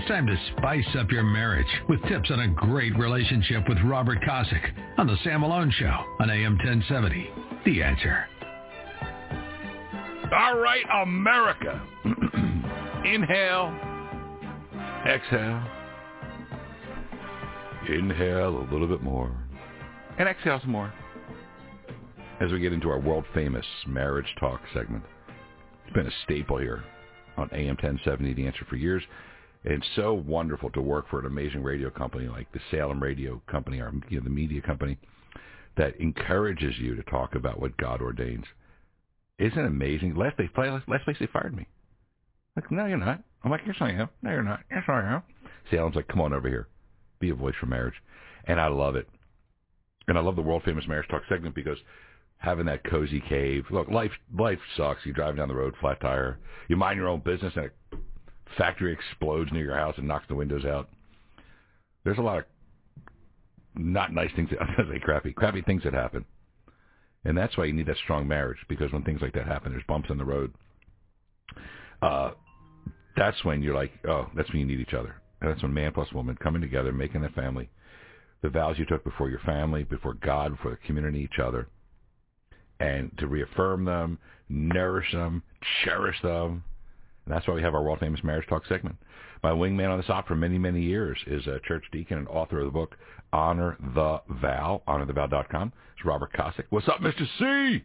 It's time to spice up your marriage with tips on a great relationship with Robert Kosick on the Sam Malone Show on AM 1070. The Answer. All right, America. Inhale. Exhale. Inhale a little bit more. And exhale some more. As we get into our world famous marriage talk segment. It's been a staple here on AM 1070, The Answer for years. It's so wonderful to work for an amazing radio company like the Salem Radio Company, or you know, the media company, that encourages you to talk about what God ordains. Isn't it amazing? Last they last place they fired me. Like, no, you're not. I'm like, yes, I am. No, you're not. Yes, I am. Salem's like, come on over here, be a voice for marriage, and I love it. And I love the world famous marriage talk segment because having that cozy cave. Look, life life sucks. You drive down the road, flat tire. You mind your own business, and a factory explodes near your house and knocks the windows out. There's a lot of not nice things. That, I say crappy, crappy things that happen, and that's why you need that strong marriage. Because when things like that happen, there's bumps in the road. Uh, that's when you're like, oh, that's when you need each other. And that's when man plus woman coming together, making a family. The vows you took before your family, before God, before the community, each other and to reaffirm them, nourish them, cherish them. And that's why we have our world famous marriage talk segment. My wingman on this op for many, many years is a church deacon and author of the book Honor the Vow, honorthevow.com. It's Robert Kosick. What's up, Mr. C?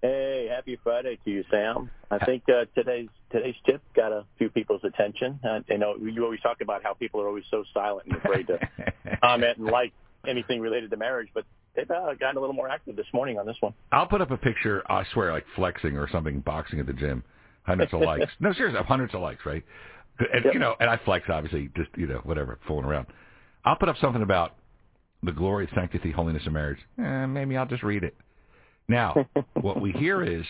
Hey, happy Friday to you, Sam. I think uh, today's today's tip got a few people's attention. Uh, you know, you always talk about how people are always so silent and afraid to comment and like anything related to marriage, but they've uh, gotten a little more active this morning on this one. I'll put up a picture. I swear, like flexing or something, boxing at the gym, hundreds of likes. No, seriously, hundreds of likes, right? And yep. you know, and I flex obviously, just you know, whatever, fooling around. I'll put up something about the glory, sanctity, holiness of marriage. Eh, maybe I'll just read it. Now, what we hear is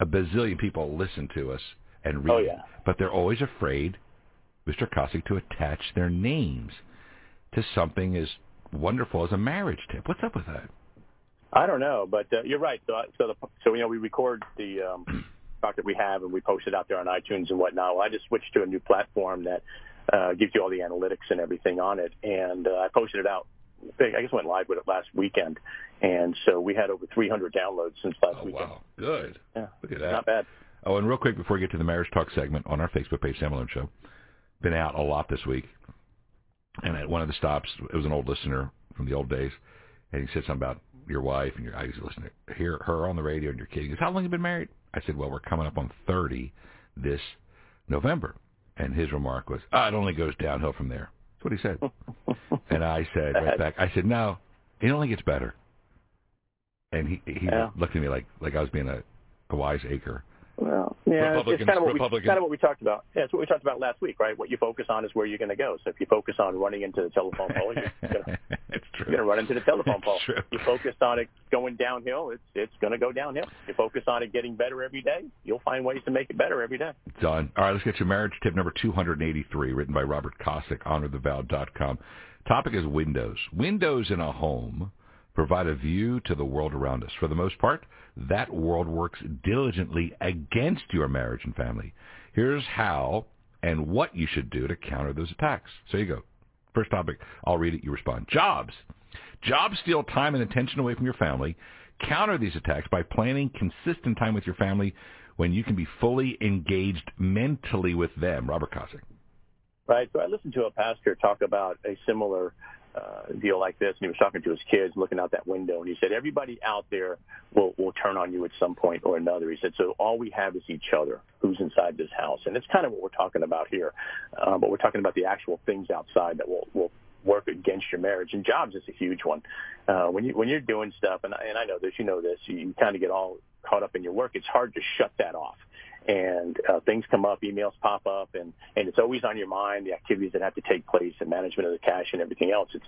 a bazillion people listen to us and read, oh, yeah. but they're always afraid, Mr. Kosick, to attach their names to something as wonderful as a marriage tip. What's up with that? I don't know, but uh, you're right. So, so, the, so you know, we record the um, talk that we have, and we post it out there on iTunes and whatnot. Well, I just switched to a new platform that uh, gives you all the analytics and everything on it, and uh, I posted it out. I guess went live with it last weekend, and so we had over 300 downloads since last oh, weekend. Wow, good. Yeah, look at that. Not bad. Oh, and real quick before we get to the marriage talk segment on our Facebook page, Sam Malone Show, been out a lot this week, and at one of the stops, it was an old listener from the old days, and he said something about your wife and your I used to listen to hear her on the radio and your kid. He goes, "How long have you been married?" I said, "Well, we're coming up on 30 this November." And his remark was, oh, "It only goes downhill from there." That's what he said. and I said right back, I said, "No, it only gets better." And he he yeah. looked at me like like I was being a, a wise acre. Well, yeah, it's kind of, what we, kind of what we talked about. Yeah, it's what we talked about last week, right? What you focus on is where you're going to go. So if you focus on running into the telephone pole, you're going to run into the telephone pole. True. You focus on it going downhill, it's it's going to go downhill. You focus on it getting better every day, you'll find ways to make it better every day. Done. All right, let's get to marriage tip number 283, written by Robert Kosick, honorthevow.com. Topic is windows. Windows in a home provide a view to the world around us. For the most part, that world works diligently against your marriage and family. Here's how and what you should do to counter those attacks. So you go. First topic, I'll read it, you respond. Jobs. Jobs steal time and attention away from your family. Counter these attacks by planning consistent time with your family when you can be fully engaged mentally with them. Robert Kosick. Right. So I listened to a pastor talk about a similar uh, deal like this, and he was talking to his kids, looking out that window, and he said, "Everybody out there will will turn on you at some point or another." He said, "So all we have is each other. Who's inside this house?" And it's kind of what we're talking about here, uh, but we're talking about the actual things outside that will will work against your marriage. And jobs is a huge one. Uh, when you when you're doing stuff, and I, and I know this, you know this, you, you kind of get all caught up in your work. It's hard to shut that off and uh, things come up, emails pop up, and and it's always on your mind the activities that have to take place and management of the cash and everything else. It's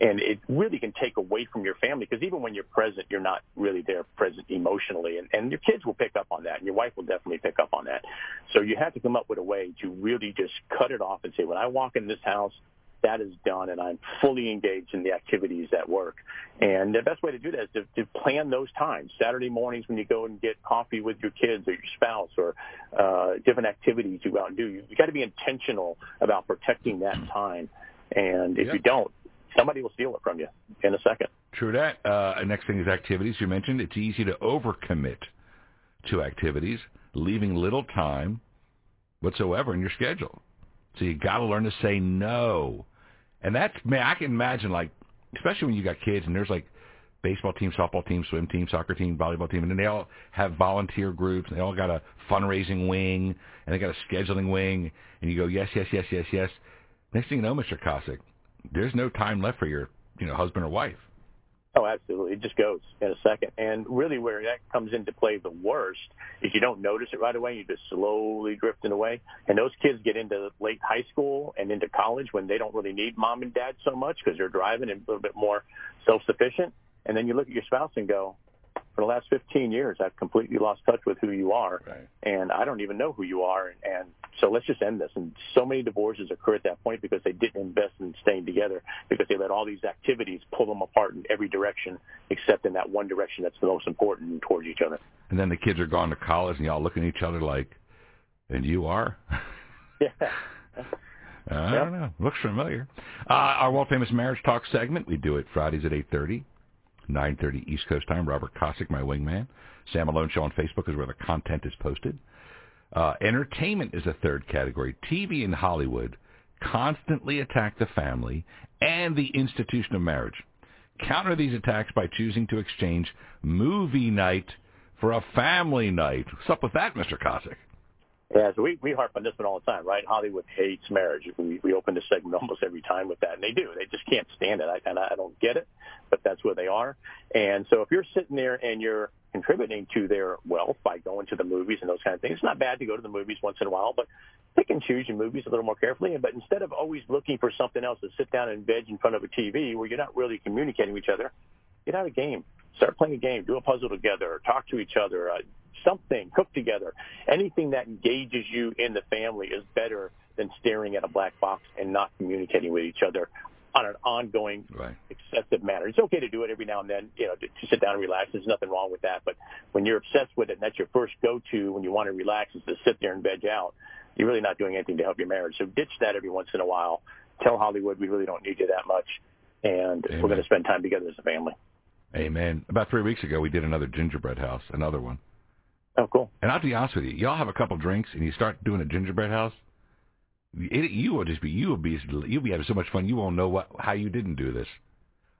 and it really can take away from your family because even when you're present, you're not really there present emotionally, and and your kids will pick up on that, and your wife will definitely pick up on that. So you have to come up with a way to really just cut it off and say, when I walk in this house, that is done and I'm fully engaged in the activities at work. And the best way to do that is to, to plan those times. Saturday mornings when you go and get coffee with your kids or your spouse or uh, different activities you go out and do, you, you got to be intentional about protecting that time. And if yep. you don't, somebody will steal it from you in a second. True that. Uh, next thing is activities. You mentioned it's easy to overcommit to activities, leaving little time whatsoever in your schedule. So you got to learn to say no. And that's man, I can imagine like, especially when you got kids and there's like baseball team, softball team, swim team, soccer team, volleyball team, and then they all have volunteer groups. And they all got a fundraising wing and they got a scheduling wing. And you go yes, yes, yes, yes, yes. Next thing you know, Mr. Kosick, there's no time left for your you know husband or wife. Oh, absolutely. It just goes in a second. And really where that comes into play the worst is you don't notice it right away. You're just slowly drifting away. And those kids get into late high school and into college when they don't really need mom and dad so much because they're driving and a little bit more self-sufficient. And then you look at your spouse and go, for the last 15 years, I've completely lost touch with who you are, right. and I don't even know who you are. And, and so let's just end this. And so many divorces occur at that point because they didn't invest in staying together because they let all these activities pull them apart in every direction except in that one direction that's the most important towards each other. And then the kids are gone to college, and y'all looking at each other like, "And you are." yeah. I don't know. Looks familiar. Uh, our world famous marriage talk segment. We do it Fridays at eight thirty. 9.30 East Coast time. Robert Kosick, my wingman. Sam Malone Show on Facebook is where the content is posted. Uh, entertainment is a third category. TV and Hollywood constantly attack the family and the institution of marriage. Counter these attacks by choosing to exchange movie night for a family night. What's up with that, Mr. Kosick? Yeah, so we, we harp on this one all the time, right? Hollywood hates marriage. We, we open the segment almost every time with that, and they do. They just can't stand it, I, and I don't get it, but that's where they are. And so if you're sitting there and you're contributing to their wealth by going to the movies and those kind of things, it's not bad to go to the movies once in a while, but pick and choose your movies a little more carefully. But instead of always looking for something else to sit down and veg in front of a TV where you're not really communicating with each other, get out a game. Start playing a game. Do a puzzle together. Talk to each other. Uh, something, cook together. Anything that engages you in the family is better than staring at a black box and not communicating with each other on an ongoing, right. excessive manner. It's okay to do it every now and then, you know, to, to sit down and relax. There's nothing wrong with that. But when you're obsessed with it and that's your first go-to when you want to relax is to sit there and veg out, you're really not doing anything to help your marriage. So ditch that every once in a while. Tell Hollywood we really don't need you that much, and Amen. we're going to spend time together as a family. Amen. About three weeks ago, we did another gingerbread house, another one. Oh, cool. And I'll be honest with you, y'all have a couple drinks and you start doing a gingerbread house. It, you will just be you will be you'll be having so much fun you won't know what how you didn't do this.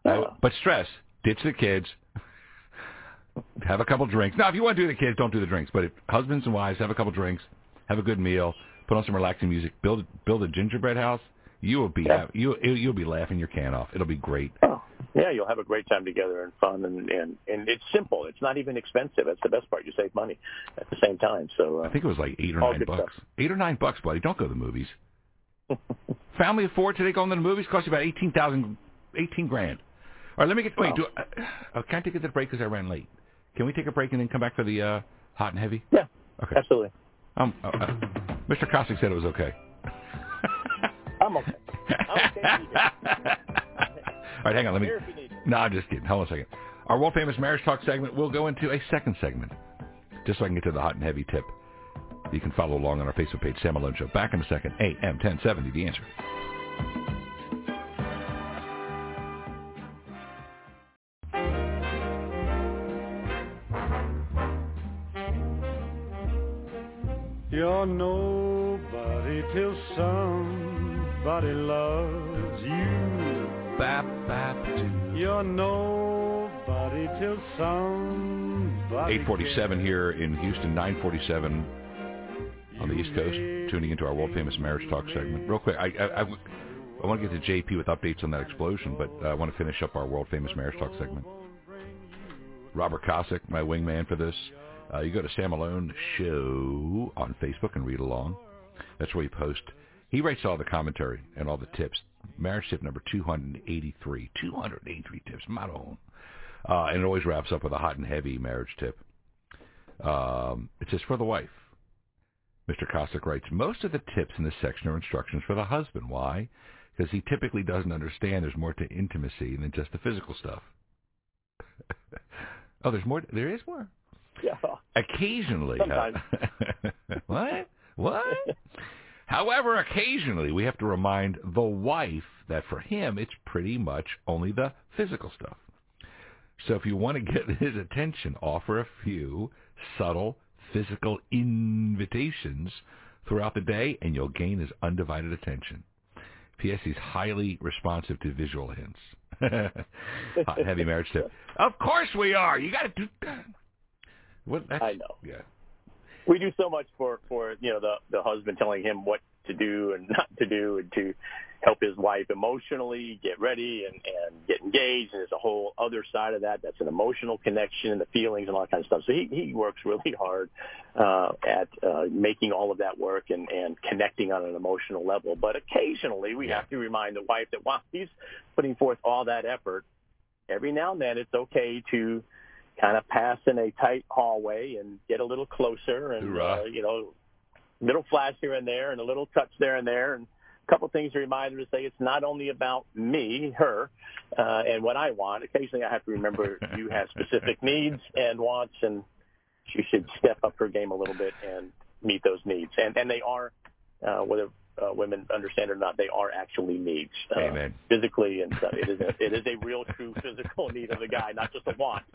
Uh, but stress, ditch the kids, have a couple drinks. Now, if you want to do the kids, don't do the drinks. But if husbands and wives have a couple drinks, have a good meal, put on some relaxing music, build build a gingerbread house. You will be yeah. you you'll be laughing your can off. It'll be great. Oh, yeah, you'll have a great time together and fun, and and and it's simple. It's not even expensive. That's the best part. You save money at the same time. So uh, I think it was like eight or nine bucks. Stuff. Eight or nine bucks, buddy. Don't go to the movies. Family of four today going to the movies cost you about eighteen thousand, eighteen grand. All right, let me get. Wait, do uh, uh, can I take a break because I ran late? Can we take a break and then come back for the uh, hot and heavy? Yeah. Okay. Absolutely. Um, uh, uh Mr. Kosick said it was okay. I'm okay. I'm okay. All right, hang on. Let me. No, I'm just kidding. Hold on a second. Our world famous marriage talk segment will go into a second segment, just so I can get to the hot and heavy tip. You can follow along on our Facebook page, Sam Malone Show. Back in a second. AM 1070, the answer. You're nobody till somebody loves you. Bap, bap, You're nobody till somebody 847 here in Houston, 947 on the East Coast, tuning into our world famous marriage talk segment. Real quick, I, I, I, I want to get to JP with updates on that explosion, but uh, I want to finish up our world famous marriage talk segment. Robert Kosick, my wingman for this. Uh, you go to Sam Malone Show on Facebook and read along. That's where you post. He writes all the commentary and all the tips marriage tip number 283. 283 tips, my own. Uh, and it always wraps up with a hot and heavy marriage tip. Um, it says for the wife. Mr. Kosick writes, most of the tips in this section are instructions for the husband. Why? because he typically doesn't understand there's more to intimacy than just the physical stuff. oh, there's more. There is more. Yeah. Occasionally. Sometimes. what? What? However, occasionally we have to remind the wife that for him it's pretty much only the physical stuff. So if you want to get his attention, offer a few subtle physical invitations throughout the day and you'll gain his undivided attention. P.S. He's highly responsive to visual hints. Hot heavy marriage tip. Of course we are. You got to do that. I know. Yeah. We do so much for for you know the the husband telling him what to do and not to do, and to help his wife emotionally get ready and, and get engaged. And there's a whole other side of that. That's an emotional connection and the feelings and all that kind of stuff. So he, he works really hard uh, at uh, making all of that work and, and connecting on an emotional level. But occasionally we Yeah. have to remind the wife that while he's putting forth all that effort, every now and then it's okay to kind of pass in a tight hallway and get a little closer and, uh, you know, little flash here and there and a little touch there and there and a couple things to remind her to say it's not only about me, her, uh, and what I want. Occasionally I have to remember you have specific needs and wants and she should step up her game a little bit and meet those needs. And, and they are, uh, whether uh, women understand it or not, they are actually needs. Uh, Amen. Physically and so it is a, it is a real true physical need of the guy, not just a want.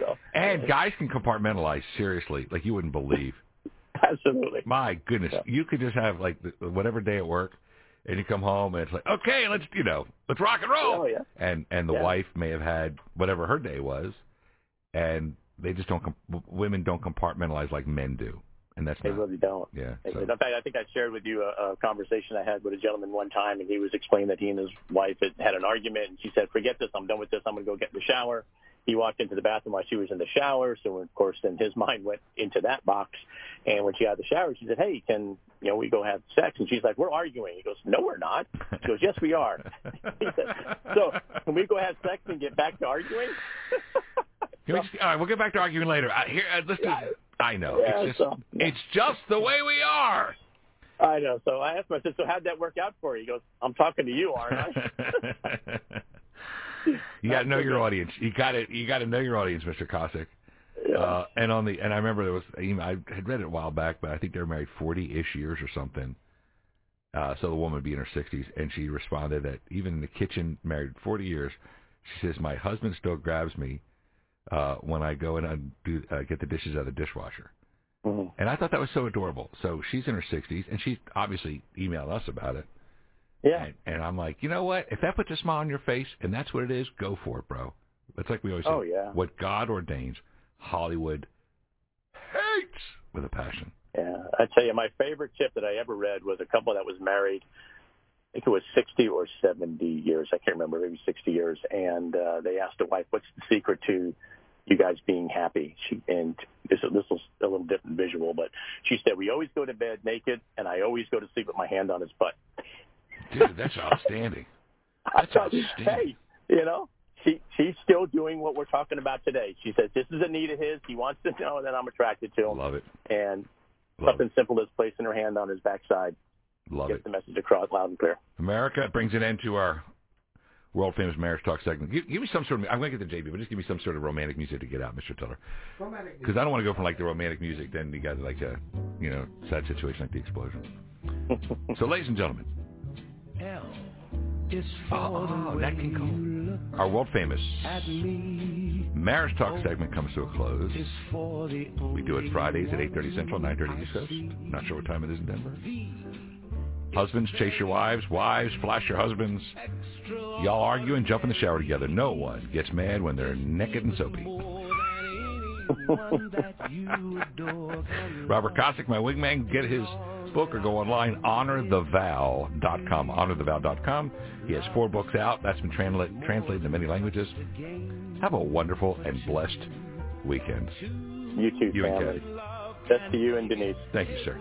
So, and guys can compartmentalize seriously, like you wouldn't believe. absolutely. My goodness, Yeah. you could just have like whatever day at work, and you come home and it's like, okay, let's you know, let's rock and roll. Oh yeah. And and the Yeah. wife may have had whatever her day was, and they just don't. Women don't compartmentalize like men do, and that's They not. really don't. Yeah. In fact, I think I shared with you a, a conversation I had with a gentleman one time, and he was explaining that he and his wife had had an argument, and she said, "Forget this. I'm done with this. I'm going to go get in the shower." He walked into the bathroom while she was in the shower, so of course, then his mind went into that box. And when she got out of the shower, she said, "Hey, can you know we go have sex?" And she's like, "We're arguing." He goes, "No, we're not." She goes, "Yes, we are." He said, "So can we go have sex and get back to arguing?" Can we all right, we'll get back to arguing later. I, here, uh, let's Yeah. I know Yeah, it's just so- it's just the way we are. I know. So I asked said, "So how'd that work out for you?" He goes, "I'm talking to you, aren't I?" You got to know your audience. You got to you got to know your audience, Mr. Kosick. Yeah. Uh, and on the and I remember there was I had read it a while back, but I think they were married forty ish years or something. Uh, so the woman would be in her sixties, and she responded that even in the kitchen, married forty years, she says my husband still grabs me uh, when I go and undo, uh, get the dishes out of the dishwasher. Mhm. And I thought that was so adorable. So she's in her 60s, and she obviously emailed us about it. Yeah. And, and I'm like, you know what? If that puts a smile on your face, and that's what it is, go for it, bro. It's like we always say. Oh, yeah. What God ordains, Hollywood hates with a passion. Yeah, I tell you, my favorite tip that I ever read was a couple that was married. I think it was 60 or 70 years. I can't remember, maybe 60 years. And uh, they asked the wife, "What's the secret to you guys being happy?" She and this this was a little different visual, but she said, "We always go to bed naked, and I always go to sleep with my hand on his butt." Dude, that's outstanding. I That's thought, outstanding. Hey, you know, she she's still doing what we're talking about today. She says this is a need of his. He wants to know that I'm attracted to him, Love it. and Love something simple as placing her hand on his backside it. Love gets it. the message across loud and clear. America brings an end to our world famous marriage talk segment. Give, give me some sort of. I'm going to get to JB, but just give me some sort of romantic music to get out, Mr. Tiller. Because I don't want to go from like the romantic music, then you got like a, you know, sad situation like the explosion. so, ladies and gentlemen, L is for Oh, Nat King Cole. our world famous marriage talk segment comes to a close. Is for the We do it Fridays at 8:30 Central, 9:30 East Coast. Not sure what time it is in Denver. Husbands, chase your wives. Wives, flash your husbands. Y'all argue and jump in the shower together. No one gets mad when they're naked and soapy. Robert Kosick, my wingman, get his book or go online, honorthevow.com, honorthevow.com. He has four books out. That's been transla- translated into many languages. Have a wonderful and blessed weekend. You too, You and family. Kathy. Best to you and Denise. Thank you, sir.